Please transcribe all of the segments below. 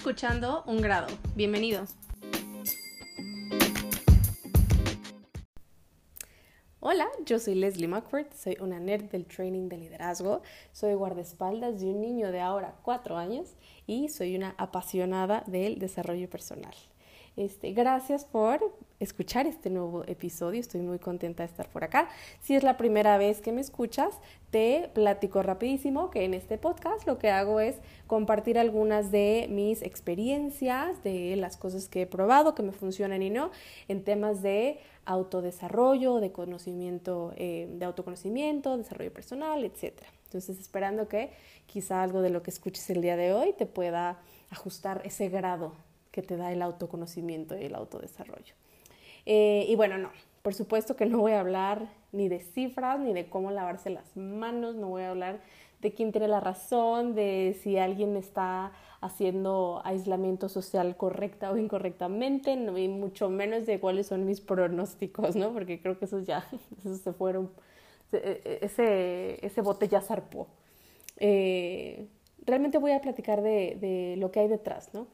escuchando Un Grado. Bienvenidos. Hola, yo soy Leslie Muckford, soy una nerd del training de liderazgo, soy guardaespaldas de un niño de ahora cuatro años y soy una apasionada del desarrollo personal. Este, gracias por escuchar este nuevo episodio. Estoy muy contenta de estar por acá. Si es la primera vez que me escuchas, te platico rapidísimo que en este podcast lo que hago es compartir algunas de mis experiencias, de las cosas que he probado, que me funcionan y no, en temas de autodesarrollo, de conocimiento, eh, de autoconocimiento, desarrollo personal, etc. Entonces, esperando que quizá algo de lo que escuches el día de hoy te pueda ajustar ese grado que te da el autoconocimiento y el autodesarrollo. Eh, y bueno, no, por supuesto que no voy a hablar ni de cifras, ni de cómo lavarse las manos, no voy a hablar de quién tiene la razón, de si alguien está haciendo aislamiento social correcta o incorrectamente, no, y mucho menos de cuáles son mis pronósticos, ¿no? Porque creo que esos ya, esos se fueron, e, e, ese, ese bote ya zarpó. Eh, realmente voy a platicar de, de lo que hay detrás, ¿no?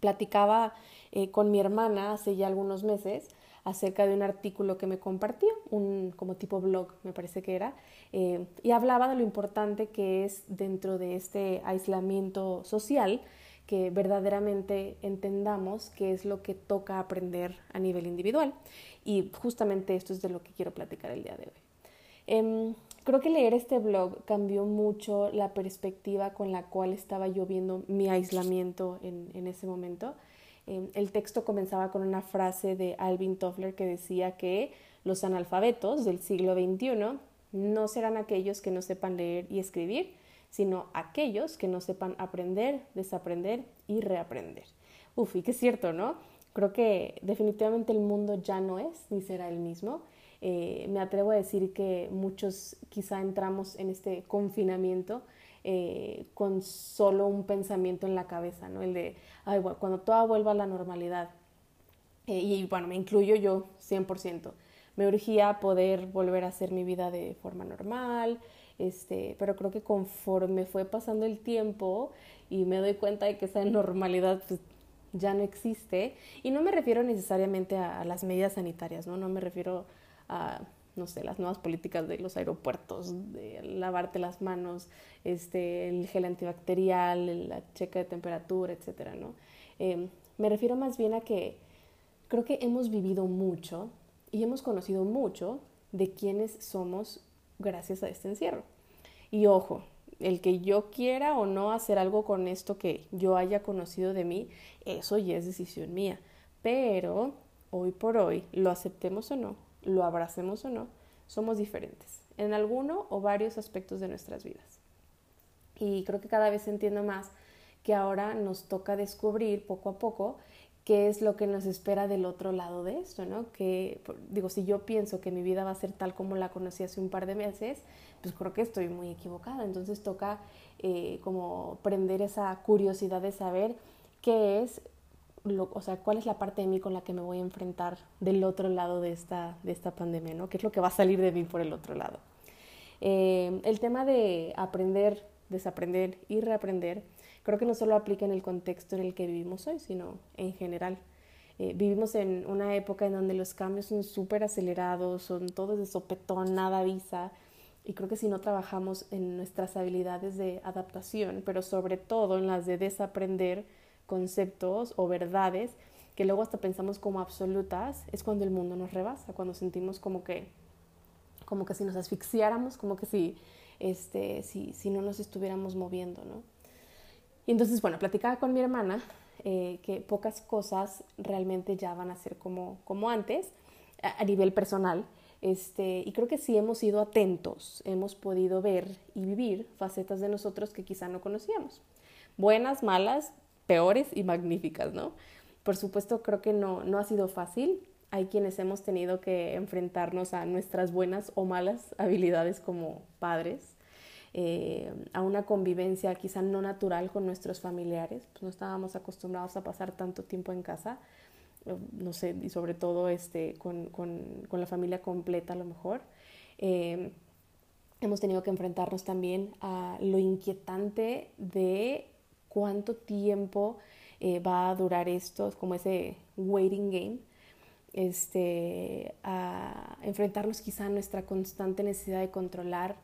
Platicaba eh, con mi hermana hace ya algunos meses acerca de un artículo que me compartió, un como tipo blog me parece que era, eh, y hablaba de lo importante que es dentro de este aislamiento social que verdaderamente entendamos qué es lo que toca aprender a nivel individual. Y justamente esto es de lo que quiero platicar el día de hoy. Em, creo que leer este blog cambió mucho la perspectiva con la cual estaba yo viendo mi aislamiento en, ese momento. Em, el texto comenzaba con una frase de Alvin Toffler que decía que los analfabetos del siglo XXI no serán aquellos que no sepan leer y escribir, sino aquellos que no sepan aprender, desaprender y reaprender. Uf, y que cierto, ¿no? Creo que definitivamente el mundo ya no es ni será el mismo. Eh, me atrevo a decir que muchos quizá entramos en este confinamiento eh, con solo un pensamiento en la cabeza, ¿no? El de, ay, cuando todo vuelva a la normalidad. Eh, y bueno, me incluyo yo 100%. Me urgía poder volver a hacer mi vida de forma normal, este, pero creo que conforme fue pasando el tiempo y me doy cuenta de que esa normalidad pues, ya no existe, y no me refiero necesariamente a, a las medidas sanitarias, ¿no? No me refiero a no sé, las nuevas políticas de los aeropuertos, de lavarte las manos, este, el gel antibacterial, la checa de temperatura, etcétera, ¿no? Em, me refiero más bien a que creo que hemos vivido mucho y hemos conocido mucho de quiénes somos gracias a este encierro. Y ojo, el que yo quiera o no hacer algo con esto que yo haya conocido de mí, eso ya es decisión mía. Pero hoy por hoy, lo aceptemos o no, lo abracemos o no, somos diferentes en alguno o varios aspectos de nuestras vidas. Y creo que cada vez entiendo más que ahora nos toca descubrir poco a poco qué es lo que nos espera del otro lado de esto, ¿no? Que, digo, si yo pienso que mi vida va a ser tal como la conocí hace un par de meses, pues creo que estoy muy equivocada. Entonces toca eh, como prender esa curiosidad de saber qué es o sea, cuál es la parte de mí con la que me voy a enfrentar del otro lado de esta, de esta pandemia, ¿no? ¿Qué es lo que va a salir de mí por el otro lado? Eh, el tema de aprender, desaprender y reaprender, creo que no solo aplica en el contexto en el que vivimos hoy, sino en general. Eh, vivimos en una época en donde los cambios son súper acelerados, son todos de sopetón, nada avisa, y creo que si no trabajamos en nuestras habilidades de adaptación, pero sobre todo en las de desaprender, conceptos o verdades que luego hasta pensamos como absolutas, es cuando el mundo nos rebasa, cuando sentimos como que, como que si nos asfixiáramos, como que si, este, si, si no nos estuviéramos moviendo, ¿no? Y entonces, bueno, platicaba con mi hermana eh, que pocas cosas realmente ya van a ser como, como antes, a, nivel personal, este, y creo que sí hemos sido atentos, hemos podido ver y vivir facetas de nosotros que quizá no conocíamos. Buenas, malas, peores y magníficas, ¿no? Por supuesto, creo que no, no ha sido fácil. Hay quienes hemos tenido que enfrentarnos a nuestras buenas o malas habilidades como padres, eh, a una convivencia quizá no natural con nuestros familiares, pues no estábamos acostumbrados a pasar tanto tiempo en casa, no sé, y sobre todo este, con, con, con la familia completa a lo mejor. Eh, hemos tenido que enfrentarnos también a lo inquietante de cuánto tiempo eh, va a durar esto, como ese waiting game, este, a enfrentarnos quizá a nuestra constante necesidad de controlar.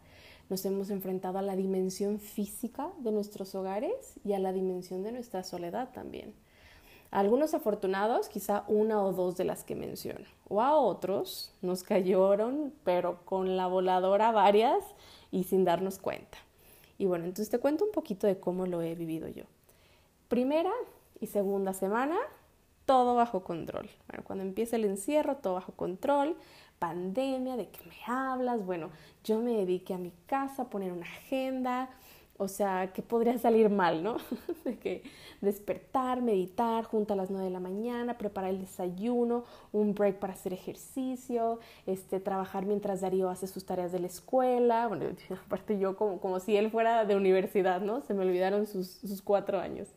Nos hemos enfrentado a la dimensión física de nuestros hogares y a la dimensión de nuestra soledad también. algunos afortunados, quizá una o dos de las que menciono, o a otros nos cayeron, pero con la voladora varias y sin darnos cuenta. Y bueno, entonces te cuento un poquito de cómo lo he vivido yo. Primera y segunda semana, todo bajo control. Bueno, cuando empieza el encierro, todo bajo control, pandemia, ¿de qué me hablas? Bueno, yo me dediqué a mi casa, a poner una agenda, o sea, ¿qué podría salir mal, no? de que despertar, meditar, junto a las 9 de la mañana, preparar el desayuno, un break para hacer ejercicio, este, trabajar mientras Darío hace sus tareas de la escuela. Bueno, aparte yo como, como si él fuera de universidad, ¿no? Se me olvidaron sus, sus cuatro años.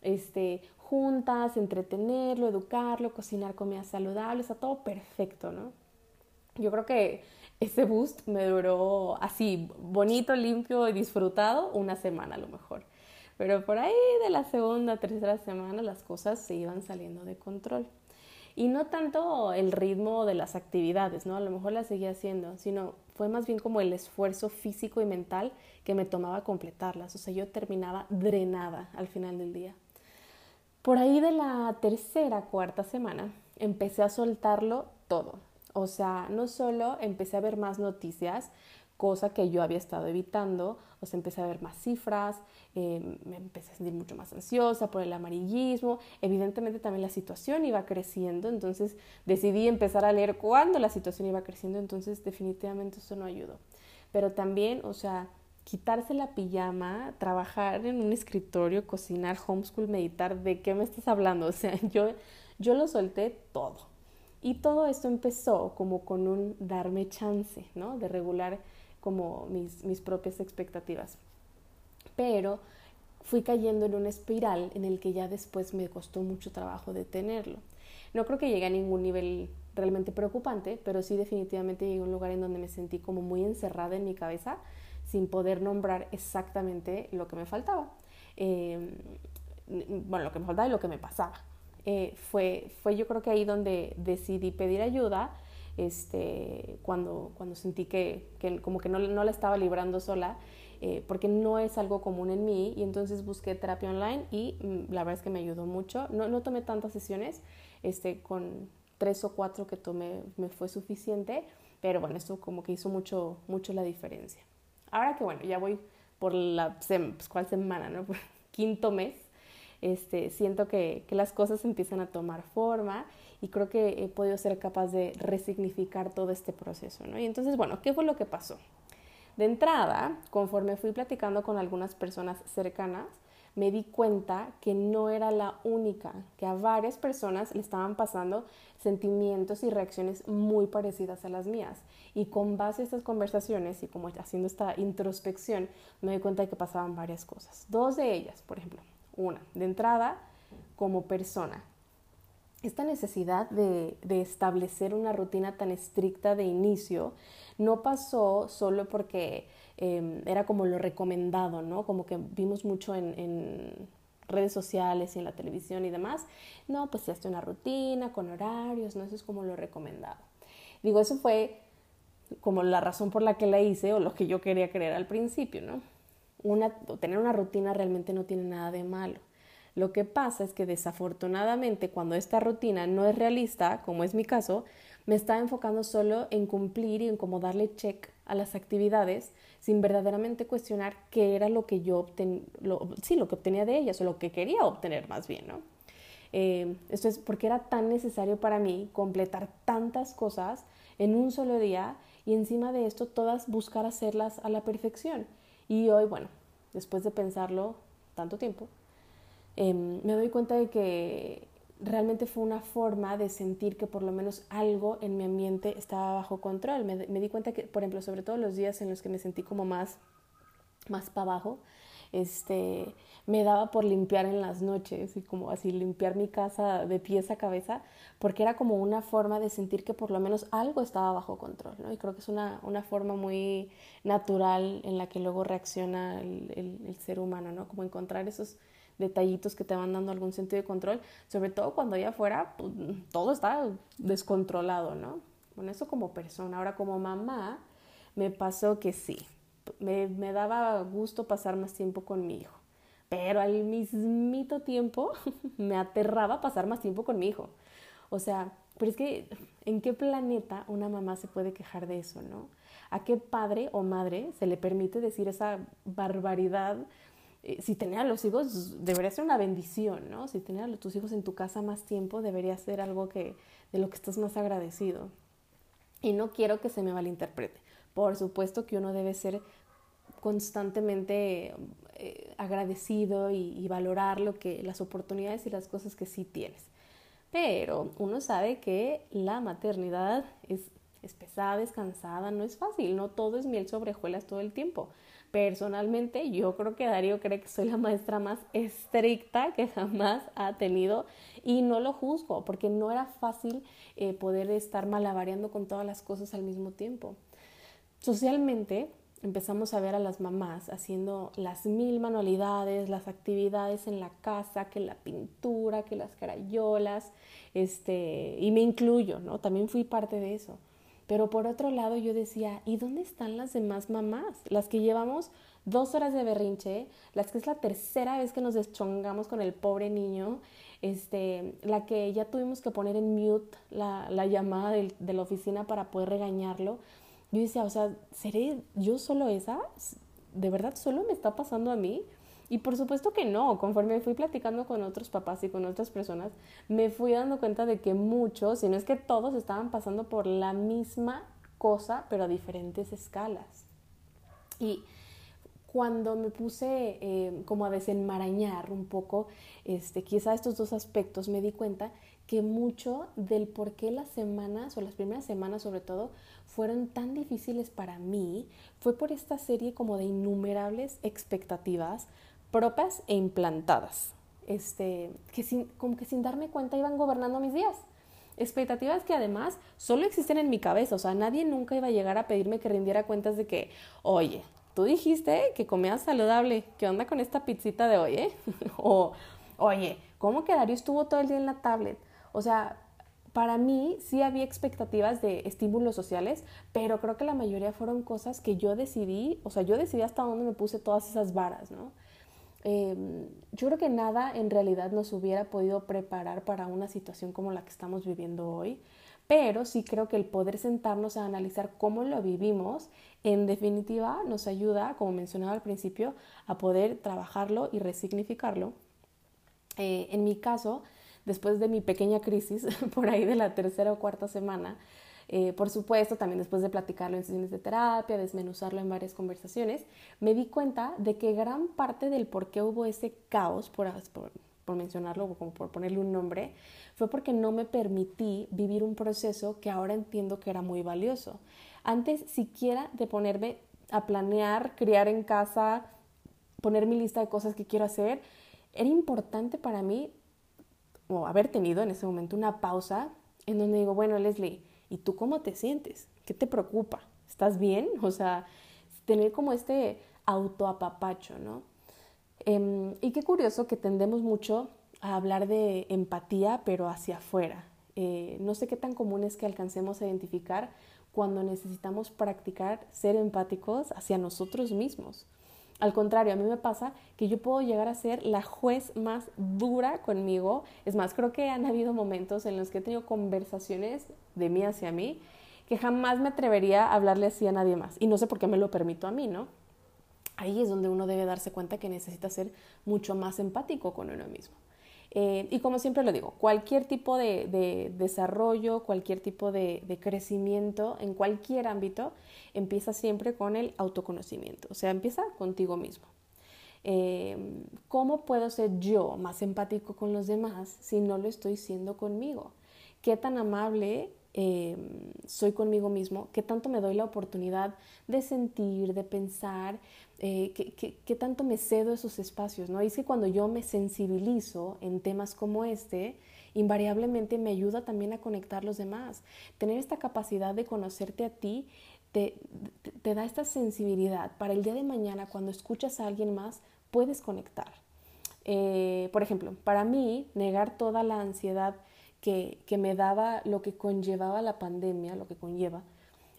Este, juntas, entretenerlo, educarlo, cocinar comidas saludables, está todo perfecto, ¿no? Yo creo que ese boost me duró así, bonito, limpio y disfrutado, una semana a lo mejor. Pero por ahí de la segunda, tercera semana las cosas se iban saliendo de control. Y no tanto el ritmo de las actividades, ¿no? A lo mejor las seguía haciendo, sino fue más bien como el esfuerzo físico y mental que me tomaba completarlas. O sea, yo terminaba drenada al final del día. Por ahí de la tercera, cuarta semana, empecé a soltarlo todo. O sea, no solo empecé a ver más noticias, cosa que yo había estado evitando, o sea, empecé a ver más cifras, eh, me empecé a sentir mucho más ansiosa por el amarillismo, evidentemente también la situación iba creciendo, entonces decidí empezar a leer cuando la situación iba creciendo, entonces definitivamente eso no ayudó. Pero también, o sea, quitarse la pijama, trabajar en un escritorio, cocinar, homeschool, meditar, ¿de qué me estás hablando? O sea, yo, yo lo solté todo. Y todo esto empezó como con un darme chance, ¿no? De regular como mis, mis propias expectativas. Pero fui cayendo en una espiral en el que ya después me costó mucho trabajo detenerlo. No creo que llegue a ningún nivel realmente preocupante, pero sí definitivamente llegué a un lugar en donde me sentí como muy encerrada en mi cabeza sin poder nombrar exactamente lo que me faltaba. Eh, bueno, lo que me faltaba y lo que me pasaba. Eh, fue, fue yo creo que ahí donde decidí pedir ayuda, este, cuando, cuando sentí que, que como que no, no, la estaba librando sola, eh, porque no es algo común en mí, y entonces busqué terapia online y mm, la verdad es que me ayudó mucho. No, no tomé tantas sesiones, este, con tres o cuatro que tomé me fue suficiente, pero bueno, esto como que hizo mucho, mucho la diferencia. Ahora que bueno, ya voy por la pues, ¿cuál semana, no? Quinto mes, este, siento que, las cosas empiezan a tomar forma y creo que he podido ser capaz de resignificar todo este proceso, ¿no? Y entonces, bueno, ¿qué fue lo que pasó? De entrada, conforme fui platicando con algunas personas cercanas, me di cuenta que no era la única, que a varias personas le estaban pasando sentimientos y reacciones muy parecidas a las mías. Y con base a estas conversaciones y como haciendo esta introspección, me di cuenta de que pasaban varias cosas. Dos de ellas, por ejemplo. Una, de entrada, como persona. Esta necesidad de, de establecer una rutina tan estricta de inicio no pasó solo porque Em, era como lo recomendado, ¿no? Como que vimos mucho en, redes sociales y en la televisión y demás. No, pues hace una rutina con horarios, ¿no? Eso es como lo recomendado. Digo, eso fue como la razón por la que la hice o lo que yo quería creer al principio, ¿no? Tener una rutina realmente no tiene nada de malo. Lo que pasa es que desafortunadamente cuando esta rutina no es realista, como es mi caso, me estaba enfocando solo en cumplir y en como darle check a las actividades sin verdaderamente cuestionar qué era lo que yo obtenía, sí, lo que obtenía de ellas o lo que quería obtener más bien, ¿no? Eh, esto es porque era tan necesario para mí completar tantas cosas en un solo día y encima de esto todas buscar hacerlas a la perfección. Y hoy, bueno, después de pensarlo tanto tiempo, em, me doy cuenta de que realmente fue una forma de sentir que por lo menos algo en mi ambiente estaba bajo control. Me, di cuenta que, por ejemplo, sobre todo los días en los que me sentí como más, más para abajo, este, me daba por limpiar en las noches y como así limpiar mi casa de pies a cabeza, porque era como una forma de sentir que por lo menos algo estaba bajo control, ¿no? Y creo que es una, una forma muy natural en la que luego reacciona el, el, el ser humano, ¿no? Como encontrar esos detallitos que te van dando algún sentido de control, sobre todo cuando allá afuera pues, todo está descontrolado, ¿no? Bueno, eso como persona. Ahora como mamá me pasó que sí, me, daba gusto pasar más tiempo con mi hijo, pero al mismito tiempo me aterraba pasar más tiempo con mi hijo. O sea, pero es que, ¿en qué planeta una mamá se puede quejar de eso, no? ¿A qué padre o madre se le permite decir esa barbaridad? Eh, si tener a los hijos debería ser una bendición, ¿no? Si tener a tus hijos en tu casa más tiempo debería ser algo que, de lo que estás más agradecido. Y no quiero que se me malinterprete. Por supuesto que uno debe ser constantemente eh, agradecido y, valorar lo que, las oportunidades y las cosas que sí tienes. Pero uno sabe que la maternidad es, es pesada, es cansada, no es fácil, no todo es miel sobre hojuelas todo el tiempo. Personalmente, yo creo que Darío cree que soy la maestra más estricta que jamás ha tenido y no lo juzgo porque no era fácil eh, poder estar malabareando con todas las cosas al mismo tiempo. Socialmente, empezamos a ver a las mamás haciendo las mil manualidades, las actividades en la casa, que la pintura, que las carayolas, este, y me incluyo, ¿no? También fui parte de eso. Pero por otro lado yo decía, ¿y dónde están las demás mamás? Las que llevamos dos horas de berrinche, las que es la tercera vez que nos deschongamos con el pobre niño, este, la que ya tuvimos que poner en mute la, la llamada de la oficina para poder regañarlo yo decía, o sea, ¿seré yo solo esa? ¿De verdad solo me está pasando a mí? Y por supuesto que no, conforme fui platicando con otros papás y con otras personas, me fui dando cuenta de que muchos, si no es que todos, estaban pasando por la misma cosa, pero a diferentes escalas. Y cuando me puse eh, como a desenmarañar un poco este, quizá estos dos aspectos, me di cuenta que mucho del por qué las semanas, o las primeras semanas sobre todo, fueron tan difíciles para mí fue por esta serie como de innumerables expectativas propias e implantadas, este, que sin, como que sin darme cuenta iban gobernando mis días. Expectativas que además solo existen en mi cabeza, o sea, nadie nunca iba a llegar a pedirme que rindiera cuentas de que, oye, tú dijiste que comías saludable, ¿qué onda con esta pizzita de hoy, eh? o, oye, ¿cómo que Darío estuvo todo el día en la tablet? O sea, para mí sí había expectativas de estímulos sociales, pero creo que la mayoría fueron cosas que yo decidí, o sea, yo decidí hasta dónde me puse todas esas varas, ¿no? Em, yo creo que nada en realidad nos hubiera podido preparar para una situación como la que estamos viviendo hoy, pero sí creo que el poder sentarnos a analizar cómo lo vivimos, en definitiva nos ayuda, como mencionaba al principio, a poder trabajarlo y resignificarlo. Eh, en mi caso, después de mi pequeña crisis, por ahí de la tercera o cuarta semana, eh, por supuesto, también después de platicarlo en sesiones de terapia, desmenuzarlo en varias conversaciones, me di cuenta de que gran parte del por qué hubo ese caos, por, por, mencionarlo o como por ponerle un nombre, fue porque no me permití vivir un proceso que ahora entiendo que era muy valioso. Antes siquiera de ponerme a planear, criar en casa, poner mi lista de cosas que quiero hacer, era importante para mí o haber tenido en ese momento una pausa en donde digo, bueno, Leslie, ¿y tú cómo te sientes? ¿Qué te preocupa? ¿Estás bien? O sea, tener como este autoapapacho, ¿no? Em, y qué curioso que tendemos mucho a hablar de empatía, pero hacia afuera. Eh, no sé qué tan común es que alcancemos a identificar cuando necesitamos practicar ser empáticos hacia nosotros mismos. Al contrario, a mí me pasa que yo puedo llegar a ser la juez más dura conmigo. Es más, creo que han habido momentos en los que he tenido conversaciones de mí hacia mí que jamás me atrevería a hablarle así a nadie más. Y no sé por qué me lo permito a mí, ¿no? Ahí es donde uno debe darse cuenta que necesita ser mucho más empático con uno mismo. Eh, y como siempre lo digo, cualquier tipo de, desarrollo, cualquier tipo de, crecimiento en cualquier ámbito empieza siempre con el autoconocimiento, o sea, empieza contigo mismo. Eh, ¿Cómo puedo ser yo más empático con los demás si no lo estoy siendo conmigo? ¿Qué tan amable eh, soy conmigo mismo? ¿Qué tanto me doy la oportunidad de sentir, de pensar eh, ¿qué, tanto me cedo esos espacios, ¿no? Y es que cuando yo me sensibilizo en temas como este, invariablemente me ayuda también a conectar los demás. Tener esta capacidad de conocerte a ti te, te da esta sensibilidad para el día de mañana, cuando escuchas a alguien más, puedes conectar. Eh, por ejemplo, para mí, negar toda la ansiedad que, que, me daba lo que conllevaba la pandemia, lo que conlleva,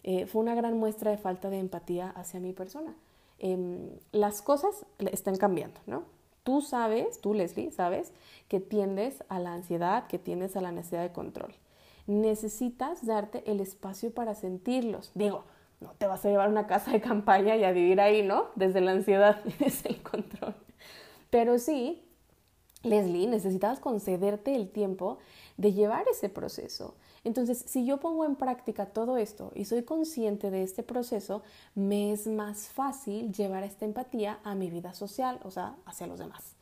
eh, fue una gran muestra de falta de empatía hacia mi persona. Em, las cosas están cambiando, ¿no? Tú sabes, tú Leslie, sabes que tiendes a la ansiedad, que tiendes a la necesidad de control. Necesitas darte el espacio para sentirlos. Digo, no te vas a llevar a una casa de campaña y a vivir ahí, ¿no? Desde la ansiedad desde el control. Pero sí, Leslie, necesitabas concederte el tiempo de llevar ese proceso. Entonces, si yo pongo en práctica todo esto y soy consciente de este proceso, me es más fácil llevar esta empatía a mi vida social, o sea, hacia los demás.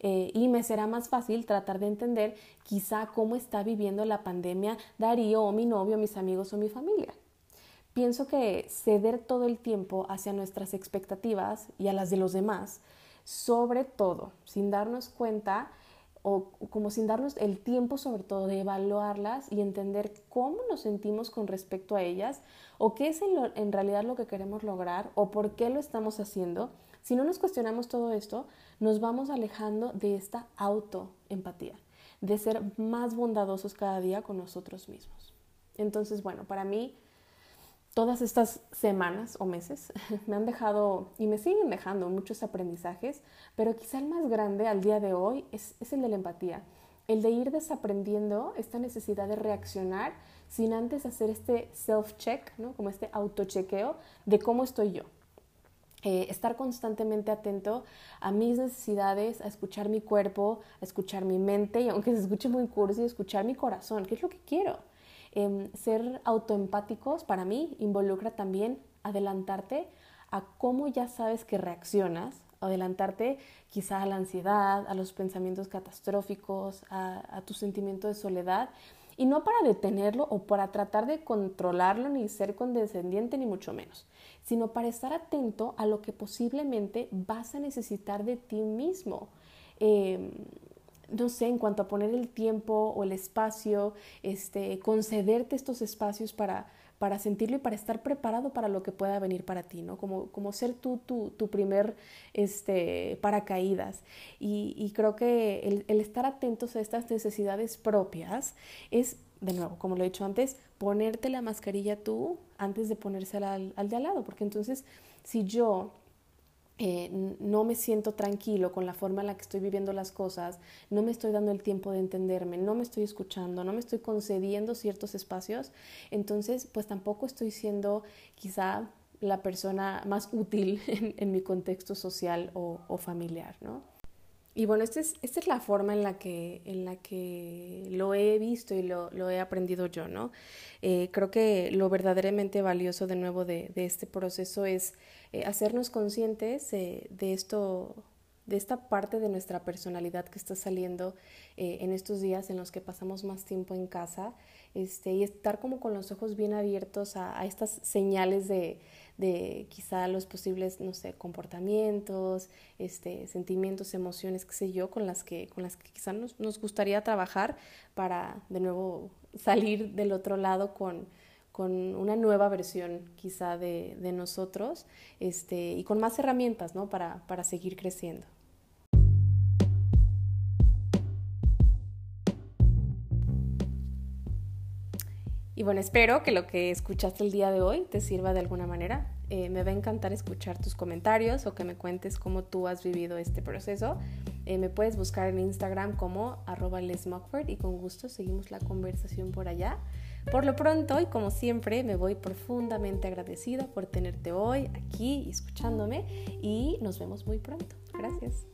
Eh, y me será más fácil tratar de entender quizá cómo está viviendo la pandemia Darío o mi novio, mis amigos o mi familia. Pienso que ceder todo el tiempo hacia nuestras expectativas y a las de los demás, sobre todo, sin darnos cuenta o como sin darnos el tiempo sobre todo de evaluarlas y entender cómo nos sentimos con respecto a ellas o qué es en, en realidad lo que queremos lograr o por qué lo estamos haciendo, si no nos cuestionamos todo esto, nos vamos alejando de esta autoempatía, de ser más bondadosos cada día con nosotros mismos. Entonces, bueno, para mí todas estas semanas o meses me han dejado y me siguen dejando muchos aprendizajes, pero quizá el más grande al día de hoy es, el de la empatía, el de ir desaprendiendo esta necesidad de reaccionar sin antes hacer este self-check, ¿no? como este autochequeo de cómo estoy yo. Eh, estar constantemente atento a mis necesidades, a escuchar mi cuerpo, a escuchar mi mente y aunque se escuche muy cursi, escuchar mi corazón, qué es lo que quiero Em, ser autoempáticos para mí involucra también adelantarte a cómo ya sabes que reaccionas, adelantarte quizá a la ansiedad, a los pensamientos catastróficos, a, a tu sentimiento de soledad, y no para detenerlo o para tratar de controlarlo ni ser condescendiente ni mucho menos, sino para estar atento a lo que posiblemente vas a necesitar de ti mismo. Eh, no sé, en cuanto a poner el tiempo o el espacio, este, concederte estos espacios para, para sentirlo y para estar preparado para lo que pueda venir para ti, ¿no? Como, como ser tú tu, tu primer este, paracaídas. Y, y creo que el, el, estar atentos a estas necesidades propias es, de nuevo, como lo he dicho antes, ponerte la mascarilla tú antes de ponérsela al, al de al lado, porque entonces si yo eh, no me siento tranquilo con la forma en la que estoy viviendo las cosas, no me estoy dando el tiempo de entenderme, no me estoy escuchando, no me estoy concediendo ciertos espacios, entonces pues tampoco estoy siendo quizá la persona más útil en, mi contexto social o, o familiar, ¿no? Y bueno, esta es, esta es la forma en la, que, en la que lo he visto y lo, lo he aprendido yo, ¿no? Eh, creo que lo verdaderamente valioso de nuevo de, de este proceso es eh, hacernos conscientes eh, de esto, de esta parte de nuestra personalidad que está saliendo en estos días en los que pasamos más tiempo en casa este, y estar como con los ojos bien abiertos a, a estas señales de, de quizá los posibles, no sé, comportamientos, este, sentimientos, emociones, qué sé yo, con las que, con las que quizá nos, nos gustaría trabajar para de nuevo salir del otro lado con, con una nueva versión quizá de, de nosotros este, y con más herramientas ¿no? para, para seguir creciendo. Y bueno, espero que lo que escuchaste el día de hoy te sirva de alguna manera. Eh, me va a encantar escuchar tus comentarios o que me cuentes cómo tú has vivido este proceso. Eh, me puedes buscar en Instagram como arroba y con gusto seguimos la conversación por allá. Por lo pronto y como siempre me voy profundamente agradecida por tenerte hoy aquí escuchándome y nos vemos muy pronto. Gracias.